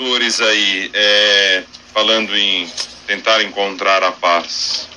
governadores aí é, falando em tentar encontrar a paz?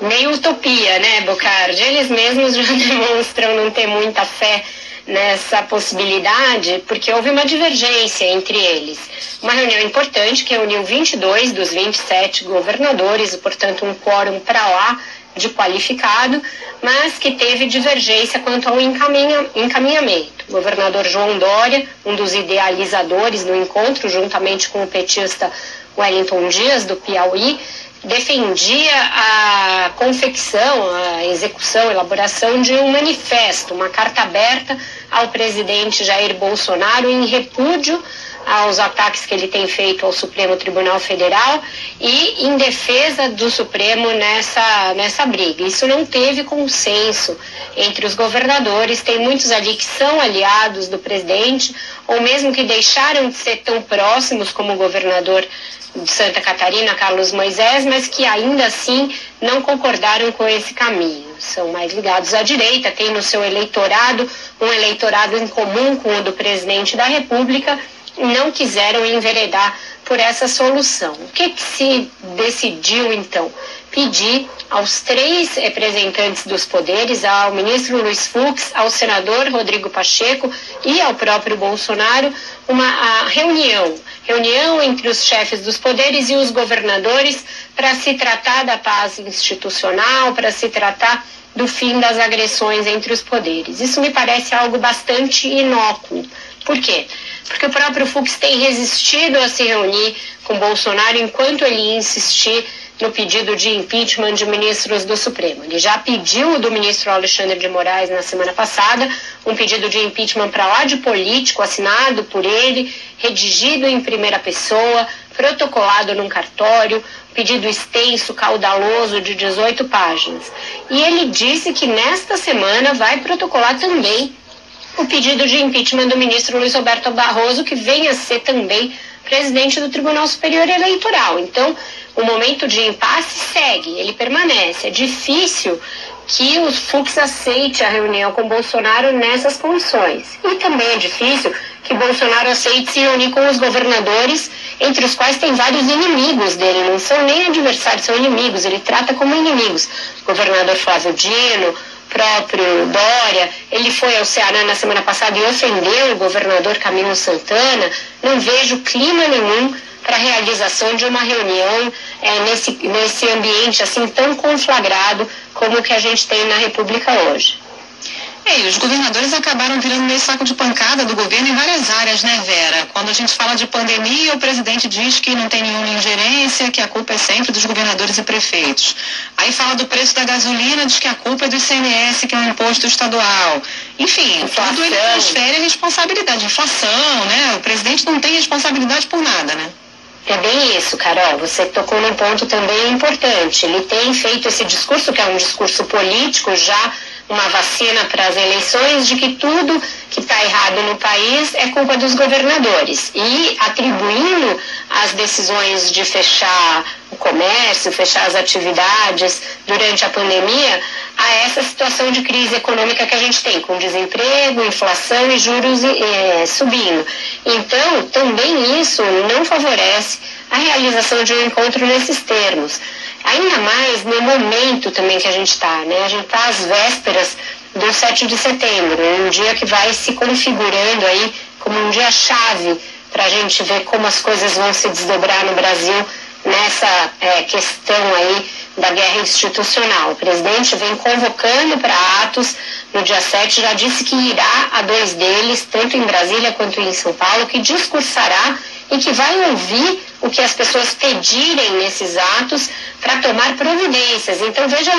Meio utopia, né, Bocardi? Eles mesmos já demonstram não ter muita fé nessa possibilidade, porque houve uma divergência entre eles. Uma reunião importante que reuniu 22 dos 27 governadores, portanto, um quórum para lá de qualificado, mas que teve divergência quanto ao encaminha, encaminhamento. O governador João Dória, um dos idealizadores do encontro, juntamente com o petista Wellington Dias, do Piauí, defendia a confecção, a execução, a elaboração de um manifesto, uma carta aberta ao presidente Jair Bolsonaro em repúdio aos ataques que ele tem feito ao Supremo Tribunal Federal e em defesa do Supremo nessa, nessa briga. Isso não teve consenso entre os governadores, tem muitos ali que são aliados do presidente, ou mesmo que deixaram de ser tão próximos como o governador de Santa Catarina, Carlos Moisés, mas que ainda assim não concordaram com esse caminho. São mais ligados à direita, tem no seu eleitorado um eleitorado em comum com o do presidente da República, não quiseram enveredar por essa solução. O que, que se decidiu então? Pedir aos três representantes dos poderes, ao ministro Luiz Fux, ao senador Rodrigo Pacheco e ao próprio Bolsonaro, uma reunião, reunião entre os chefes dos poderes e os governadores para se tratar da paz institucional, para se tratar do fim das agressões entre os poderes. Isso me parece algo bastante inócuo. Por quê? Porque o próprio Fux tem resistido a se reunir com Bolsonaro enquanto ele insistir no pedido de impeachment de ministros do Supremo. Ele já pediu do ministro Alexandre de Moraes na semana passada um pedido de impeachment para lá de político, assinado por ele, redigido em primeira pessoa, protocolado num cartório, pedido extenso, caudaloso de 18 páginas. E ele disse que nesta semana vai protocolar também o pedido de impeachment do ministro Luiz Roberto Barroso, que vem a ser também presidente do Tribunal Superior Eleitoral. Então, o momento de impasse segue, ele permanece. É difícil que o Fux aceite a reunião com Bolsonaro nessas condições. E também é difícil que Bolsonaro aceite se reunir com os governadores, entre os quais tem vários inimigos dele, não são nem adversários, são inimigos, ele trata como inimigos. Governador Flávio Dino, próprio Dória, ele foi ao Ceará na semana passada e ofendeu o governador Camilo Santana. Não vejo clima nenhum para a realização de uma reunião é, nesse, nesse ambiente assim tão conflagrado como o que a gente tem na República hoje. É, e os governadores acabaram virando meio saco de pancada do governo em várias áreas, né, Vera? Quando a gente fala de pandemia, o presidente diz que não tem nenhuma ingerência, que a culpa é sempre dos governadores e prefeitos. Aí fala do preço da gasolina, diz que a culpa é do ICMS, que é um imposto estadual. Enfim, inflação. tudo ele transfere a responsabilidade. Inflação, né? O presidente não tem responsabilidade por nada, né? É bem isso, Carol. Você tocou num ponto também importante. Ele tem feito esse discurso, que é um discurso político já uma vacina para as eleições de que tudo que está errado no país é culpa dos governadores e atribuindo as decisões de fechar o comércio, fechar as atividades durante a pandemia a essa situação de crise econômica que a gente tem, com desemprego, inflação e juros eh, subindo. Então, também isso não favorece a realização de um encontro nesses termos. Ainda mais no momento também que a gente está, né? A gente está às vésperas do 7 de setembro, um dia que vai se configurando aí como um dia chave para a gente ver como as coisas vão se desdobrar no Brasil nessa é, questão aí da guerra institucional. O presidente vem convocando para atos no dia 7, já disse que irá a dois deles, tanto em Brasília quanto em São Paulo, que discursará e que vai ouvir o que as pessoas pedirem nesses atos para tomar providências. Então, veja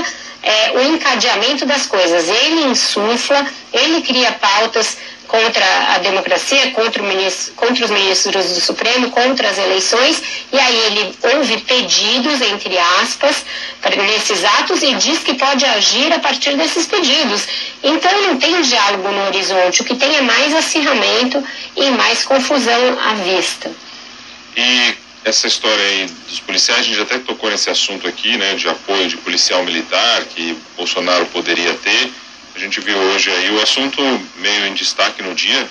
é, o encadeamento das coisas. Ele insufla, ele cria pautas contra a democracia, contra, ministro, contra, os ministros do Supremo, contra as eleições, e aí ele ouve pedidos, entre aspas, nesses atos e diz que pode agir a partir desses pedidos. Então não tem diálogo no horizonte, o que tem é mais acirramento e mais confusão à vista. E essa história aí dos policiais, a gente até tocou nesse assunto aqui, né, de apoio de policial militar que Bolsonaro poderia ter. A gente viu hoje aí o assunto meio em destaque no dia,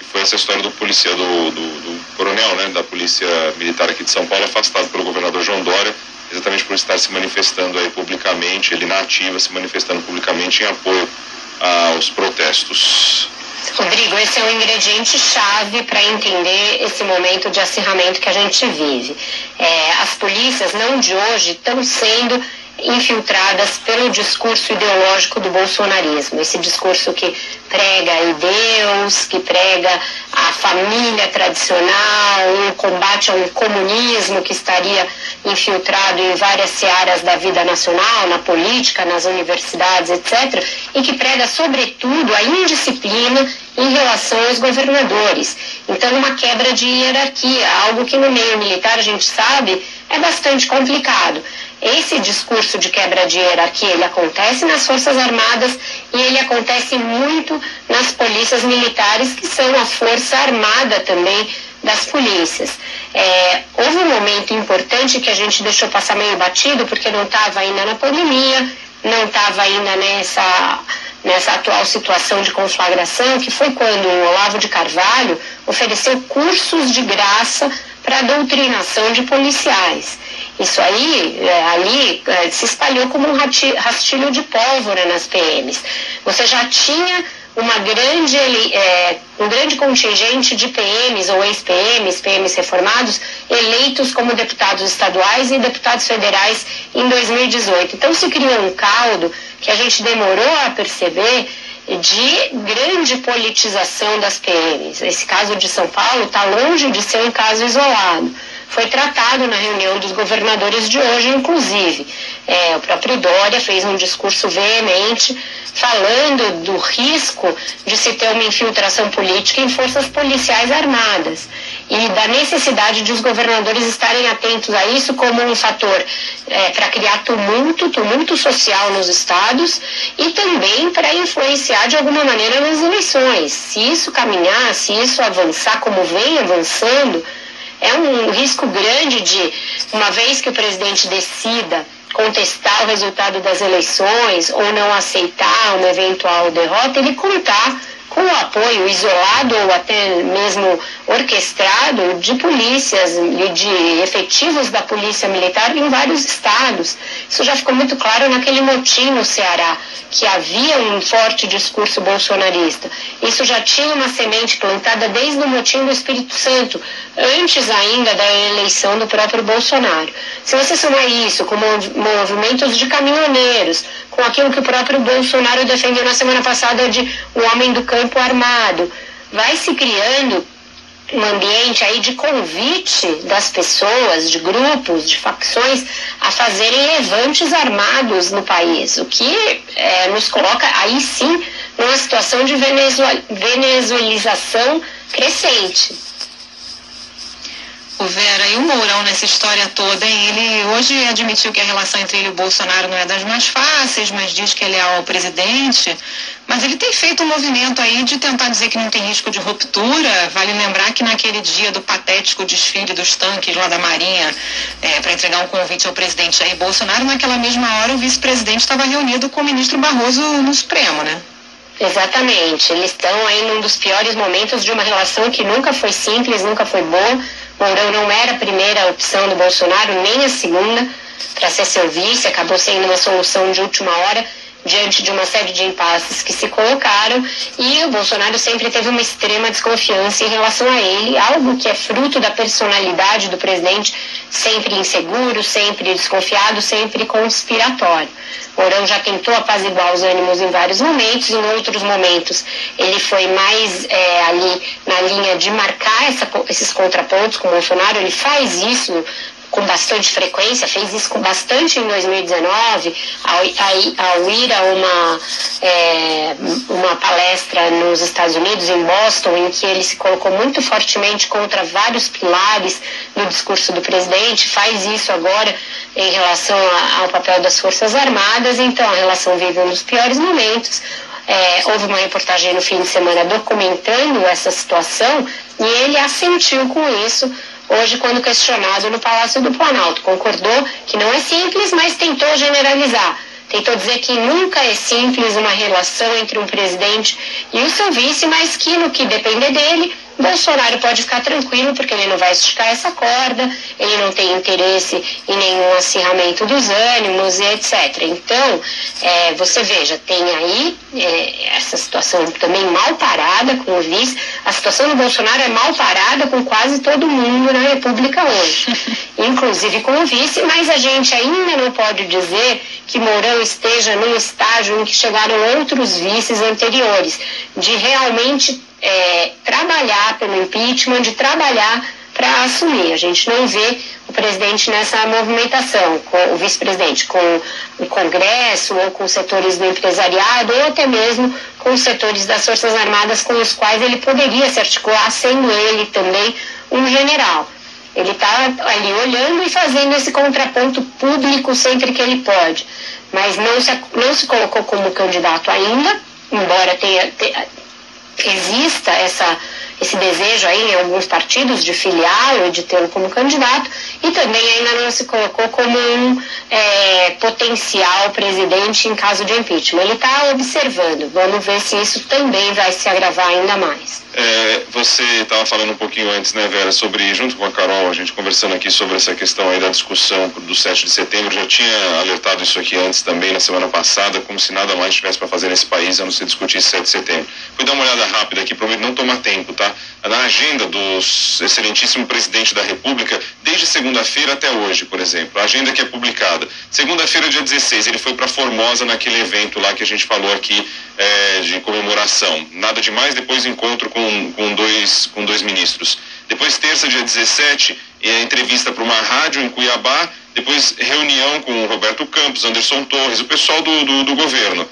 E foi essa história do polícia, do, do, do coronel, né, da polícia militar aqui de São Paulo, afastado pelo governador João Dória, exatamente por estar se manifestando aí publicamente, ele na ativa, se manifestando publicamente em apoio aos protestos. Rodrigo, esse é um ingrediente chave para entender esse momento de acirramento que a gente vive. É, as polícias, não de hoje, estão sendo infiltradas pelo discurso ideológico do bolsonarismo, esse discurso que prega Deus, que prega a família tradicional, o combate ao comunismo que estaria infiltrado em várias searas da vida nacional, na política, nas universidades, etc., e que prega, sobretudo, a indisciplina em relação aos governadores. Então, uma quebra de hierarquia, algo que no meio militar a gente sabe é bastante complicado. Esse discurso de quebra de hierarquia, ele acontece nas Forças Armadas e ele acontece muito nas polícias militares, que são a força armada também das polícias. É, houve um momento importante que a gente deixou passar meio batido, porque não estava ainda na pandemia, não estava ainda nessa, nessa atual situação de conflagração, que foi quando o Olavo de Carvalho ofereceu cursos de graça para doutrinação de policiais. Isso aí, é, ali, é, se espalhou como um rastilho de pólvora nas PMs. Você já tinha uma grande, é, um grande contingente de PMs ou ex-PMs, PMs reformados, eleitos como deputados estaduais e deputados federais em 2018. Então se criou um caldo que a gente demorou a perceber de grande politização das PMs. Esse caso de São Paulo está longe de ser um caso isolado foi tratado na reunião dos governadores de hoje, inclusive. É, o próprio Dória fez um discurso veemente falando do risco de se ter uma infiltração política em forças policiais armadas e da necessidade de os governadores estarem atentos a isso como um fator é, para criar tumulto, tumulto social nos estados e também para influenciar de alguma maneira nas eleições. Se isso caminhar, se isso avançar como vem avançando, é um risco grande de, uma vez que o presidente decida contestar o resultado das eleições ou não aceitar uma eventual derrota, ele contar com apoio isolado ou até mesmo orquestrado de polícias e de efetivos da polícia militar em vários estados. Isso já ficou muito claro naquele motim no Ceará, que havia um forte discurso bolsonarista. Isso já tinha uma semente plantada desde o motim do Espírito Santo, antes ainda da eleição do próprio Bolsonaro. Se você somar isso com movimentos de caminhoneiros, com aquilo que o próprio Bolsonaro defendeu na semana passada de um homem do campo armado, vai se criando um ambiente aí de convite das pessoas, de grupos, de facções a fazerem levantes armados no país, o que é, nos coloca aí sim numa situação de venezuelização crescente. O Vera, e o Mourão nessa história toda, hein? Ele hoje admitiu que a relação entre ele e o Bolsonaro não é das mais fáceis, mas diz que ele é o presidente. Mas ele tem feito um movimento aí de tentar dizer que não tem risco de ruptura. Vale lembrar que naquele dia do patético desfile dos tanques lá da Marinha, é, para entregar um convite ao presidente Jair Bolsonaro, naquela mesma hora o vice-presidente estava reunido com o ministro Barroso no Supremo, né? Exatamente. Eles estão aí num dos piores momentos de uma relação que nunca foi simples, nunca foi boa. Mourão não era a primeira opção do Bolsonaro, nem a segunda, para ser seu vice, acabou sendo uma solução de última hora diante de uma série de impasses que se colocaram e o Bolsonaro sempre teve uma extrema desconfiança em relação a ele, algo que é fruto da personalidade do presidente, sempre inseguro, sempre desconfiado, sempre conspiratório. Mourão já tentou apaziguar os ânimos em vários momentos, em outros momentos ele foi mais é, ali na linha de marcar essa, esses contrapontos com o Bolsonaro, ele faz isso com bastante frequência, fez isso com bastante em 2019, ao, ao ir a uma, é, uma palestra nos Estados Unidos, em Boston, em que ele se colocou muito fortemente contra vários pilares no discurso do presidente, faz isso agora em relação a, ao papel das Forças Armadas, então a relação vive um dos piores momentos. É, houve uma reportagem no fim de semana documentando essa situação e ele assentiu com isso hoje quando questionado no Palácio do Planalto. Concordou que não é simples, mas tentou generalizar. tentou dizer que nunca é simples uma relação entre um presidente e o seu vice, mas que no que depender dele, Bolsonaro pode ficar tranquilo porque ele não vai esticar essa corda, ele não tem interesse em nenhum acirramento dos ânimos e etc. Então, é, você veja, tem aí é, essa situação também mal parada com o vice. A situação do Bolsonaro é mal parada com quase todo mundo na República hoje, inclusive com o vice, mas a gente ainda não pode dizer que Mourão esteja num estágio em que chegaram outros vices anteriores, de realmente é, trabalhar pelo impeachment, de trabalhar para assumir. A gente não vê o presidente nessa movimentação, o vice-presidente, com o Congresso, ou com setores do empresariado, ou até mesmo com os setores das Forças Armadas com os quais ele poderia se articular, sendo ele também um general. Ele está ali olhando e fazendo esse contraponto público sempre que ele pode. Mas não se, não se colocou como candidato ainda, embora tenha, tenha exista essa, esse desejo aí em alguns partidos de filiá-lo e de tê-lo como candidato, e também ainda não se colocou como um é, potencial presidente em caso de impeachment. Ele está observando, vamos ver se isso também vai se agravar ainda mais. É, você estava falando um pouquinho antes, né, Vera, sobre, junto com a Carol, a gente conversando aqui sobre essa questão aí da discussão do 7 de setembro, já tinha alertado isso aqui antes também, na semana passada, como se nada mais tivesse para fazer nesse país a não ser discutir 7 de setembro. Fui dar uma olhada rápida aqui, prometo não tomar tempo, tá? Na agenda do excelentíssimo presidente da República, desde segunda-feira até hoje, por exemplo, a agenda que é publicada. Segunda-feira, dia 16, ele foi para Formosa naquele evento lá que a gente falou aqui é, de comemoração. Nada demais, depois encontro com, com, dois, com dois ministros. Depois, terça, dia 17, é, entrevista para uma rádio em Cuiabá. Depois, reunião com o Roberto Campos, Anderson Torres, o pessoal do, do, do governo.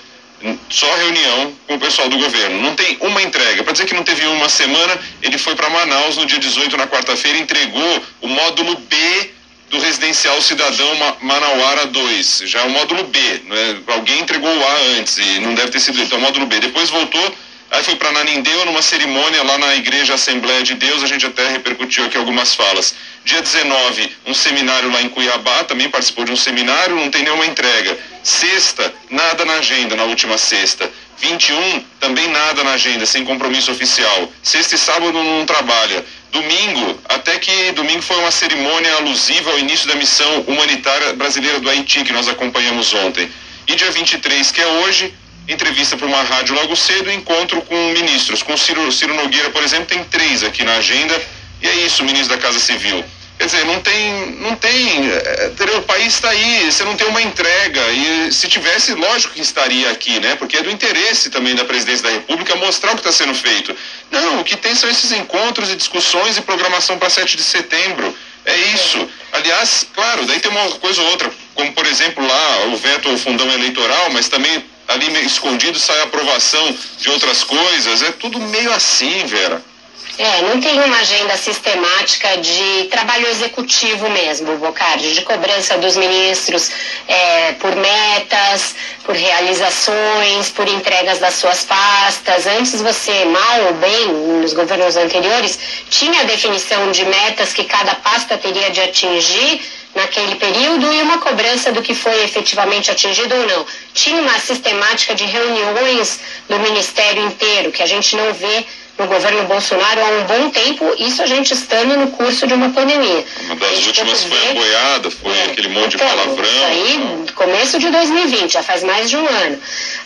Só reunião com o pessoal do governo. Não tem uma entrega. Para dizer que não teve uma semana, ele foi para Manaus no dia 18, na quarta-feira, entregou o módulo B do residencial cidadão Manauara 2, já é o módulo B, né? alguém entregou o A antes e não deve ter sido então é o módulo B. Depois voltou, aí foi para Nanindeu numa cerimônia lá na Igreja Assembleia de Deus, a gente até repercutiu aqui algumas falas. Dia 19, um seminário lá em Cuiabá, também participou de um seminário, não tem nenhuma entrega. Sexta, nada na agenda na última sexta. 21, também nada na agenda, sem compromisso oficial. Sexta e sábado não trabalha. Domingo, até que domingo foi uma cerimônia alusiva ao início da missão humanitária brasileira do Haiti, que nós acompanhamos ontem. E dia 23, que é hoje, entrevista para uma rádio logo cedo, encontro com ministros. Com Ciro, Ciro Nogueira, por exemplo, tem três aqui na agenda. E é isso, ministro da Casa Civil. Quer dizer, não tem, não tem, é, o país está aí, você não tem uma entrega e se tivesse, lógico que estaria aqui, né? Porque é do interesse também da presidência da República mostrar o que está sendo feito. Não, o que tem são esses encontros e discussões e programação para 7 de setembro. É isso. Aliás, claro, daí tem uma coisa ou outra, como por exemplo lá o veto ao fundão eleitoral, mas também ali escondido sai a aprovação de outras coisas. É tudo meio assim, Vera. É, não tem uma agenda sistemática de trabalho executivo mesmo, Bocardi, de cobrança dos ministros é, por metas, por realizações, por entregas das suas pastas. Antes você, mal ou bem, nos governos anteriores, tinha a definição de metas que cada pasta teria de atingir naquele período e uma cobrança do que foi efetivamente atingido ou não. Tinha uma sistemática de reuniões do ministério inteiro, que a gente não vê no governo Bolsonaro há um bom tempo, isso a gente estando no curso de uma pandemia. Uma das últimas foi a boiada, foi é, aquele monte então, de palavrão. Isso aí, começo de 2020, já faz mais de um ano.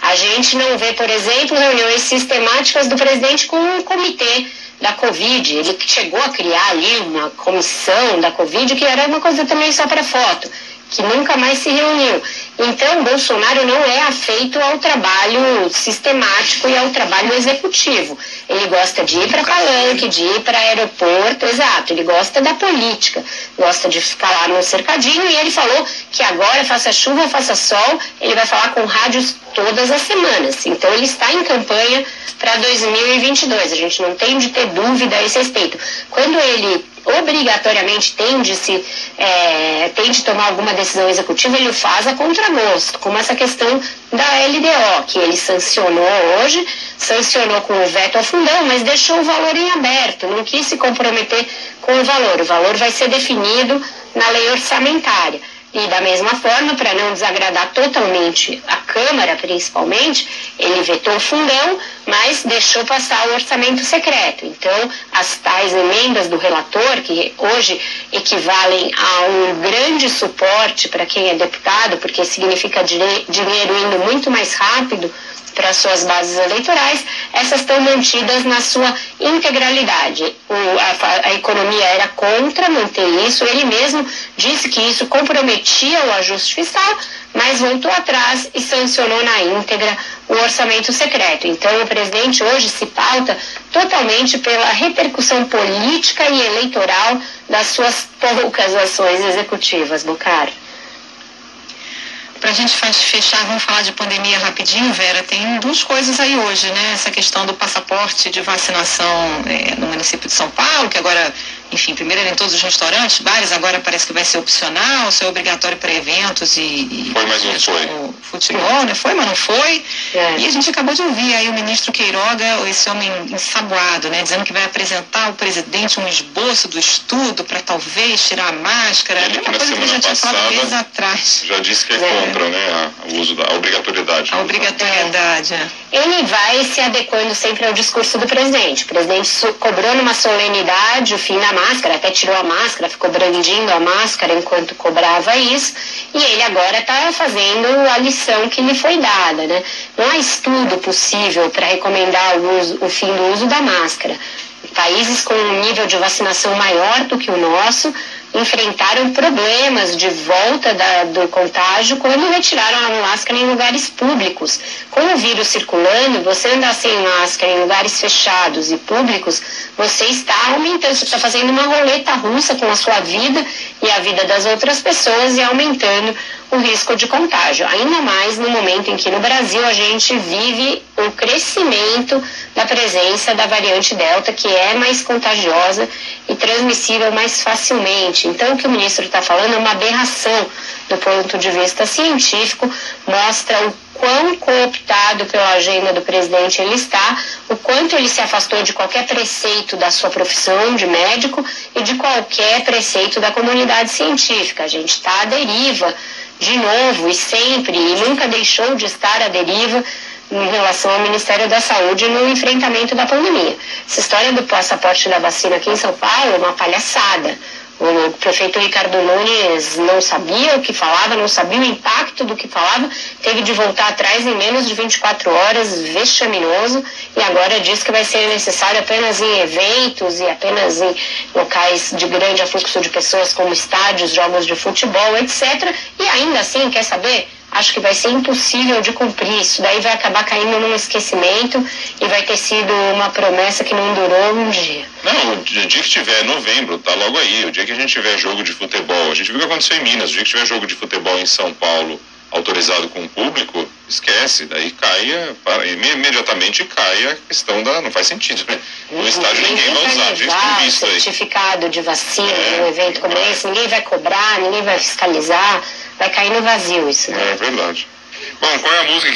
A gente não vê, por exemplo, reuniões sistemáticas do presidente com um comitê da Covid. Ele chegou a criar ali uma comissão da Covid, que era uma coisa também só para foto que nunca mais se reuniu. Então, Bolsonaro não é afeito ao trabalho sistemático e ao trabalho executivo. Ele gosta de ir para palanque, de ir para aeroporto, exato. Ele gosta da política, gosta de ficar lá no cercadinho. E ele falou que agora, faça chuva, faça sol, ele vai falar com rádios todas as semanas. Então, ele está em campanha para 2022. A gente não tem de ter dúvida a esse respeito. Quando ele obrigatoriamente tem de, se, é, tem de tomar alguma decisão executiva, ele o faz a contragosto, como essa questão da LDO, que ele sancionou hoje, sancionou com o veto ao fundão, mas deixou o valor em aberto, não quis se comprometer com o valor. O valor vai ser definido na lei orçamentária. E da mesma forma, para não desagradar totalmente a Câmara, principalmente, ele vetou o fundão, mas deixou passar o orçamento secreto. Então, as tais emendas do relator, que hoje equivalem a um grande suporte para quem é deputado, porque significa dinheiro indo muito mais rápido para suas bases eleitorais, essas estão mantidas na sua integralidade. O, a, a, economia era contra manter isso, ele mesmo disse que isso comprometia o ajuste fiscal, mas voltou atrás e sancionou na íntegra o orçamento secreto. Então, o presidente hoje se pauta totalmente pela repercussão política e eleitoral das suas poucas ações executivas, Bucar. Para a gente fechar, vamos falar de pandemia rapidinho, Vera. Tem duas coisas aí hoje, né? Essa questão do passaporte de vacinação é, no município de São Paulo, que agora enfim, primeiro era em todos os restaurantes, bares, agora parece que vai ser opcional, ser obrigatório para eventos e, e. Foi, mas não foi. Futebol, né? Foi, mas não foi. É. E a gente acabou de ouvir aí o ministro Queiroga, esse homem ensaboado, né? Dizendo que vai apresentar ao presidente um esboço do estudo para talvez tirar a máscara. Ele que na semana passada atrás. já disse que é, é. Né, o uso da a obrigatoriedade. A obrigatoriedade, é. Ele vai se adequando sempre ao discurso do presidente. O presidente cobrou numa solenidade o fim da máscara, até tirou a máscara, ficou brandindo a máscara enquanto cobrava isso, e ele agora está fazendo a lição que lhe foi dada. Né? Não há estudo possível para recomendar o, uso, o fim do uso da máscara. Países com um nível de vacinação maior do que o nosso enfrentaram problemas de volta da, do contágio quando retiraram a máscara em lugares públicos. Com o vírus circulando, você andar sem máscara em lugares fechados e públicos, você está aumentando, você está fazendo uma roleta russa com a sua vida e a vida das outras pessoas e aumentando o risco de contágio. Ainda mais no momento em que no Brasil a gente vive o crescimento da presença da variante Delta, que é mais contagiosa e transmissível mais facilmente. Então, o que o ministro está falando é uma aberração do ponto de vista científico, mostra o quão cooptado pela agenda do presidente ele está, o quanto ele se afastou de qualquer preceito da sua profissão de médico e de qualquer preceito da comunidade científica. A gente está à deriva, de novo e sempre, e nunca deixou de estar à deriva em relação ao Ministério da Saúde no enfrentamento da pandemia. Essa história do passaporte da vacina aqui em São Paulo é uma palhaçada. O prefeito Ricardo Nunes não sabia o que falava, não sabia o impacto do que falava, teve de voltar atrás em menos de 24 horas, vexaminoso, e agora diz que vai ser necessário apenas em eventos e apenas em locais de grande afluxo de pessoas, como estádios, jogos de futebol, etc. E ainda assim, quer saber? Acho que vai ser impossível de cumprir. Isso daí vai acabar caindo num esquecimento e vai ter sido uma promessa que não durou um dia. Não, o dia que tiver novembro, tá logo aí. O dia que a gente tiver jogo de futebol, a gente viu o que aconteceu em Minas. O dia que tiver jogo de futebol em São Paulo autorizado com o público, esquece, daí cai, para, imediatamente cai a questão da. Não faz sentido, né? No uhum. estádio ninguém vai usar, tem visto aí. certificado de vacina é, num evento como esse, ninguém vai cobrar, ninguém vai fiscalizar vai cair no vazio isso. Né? É verdade. Bom, qual é a música que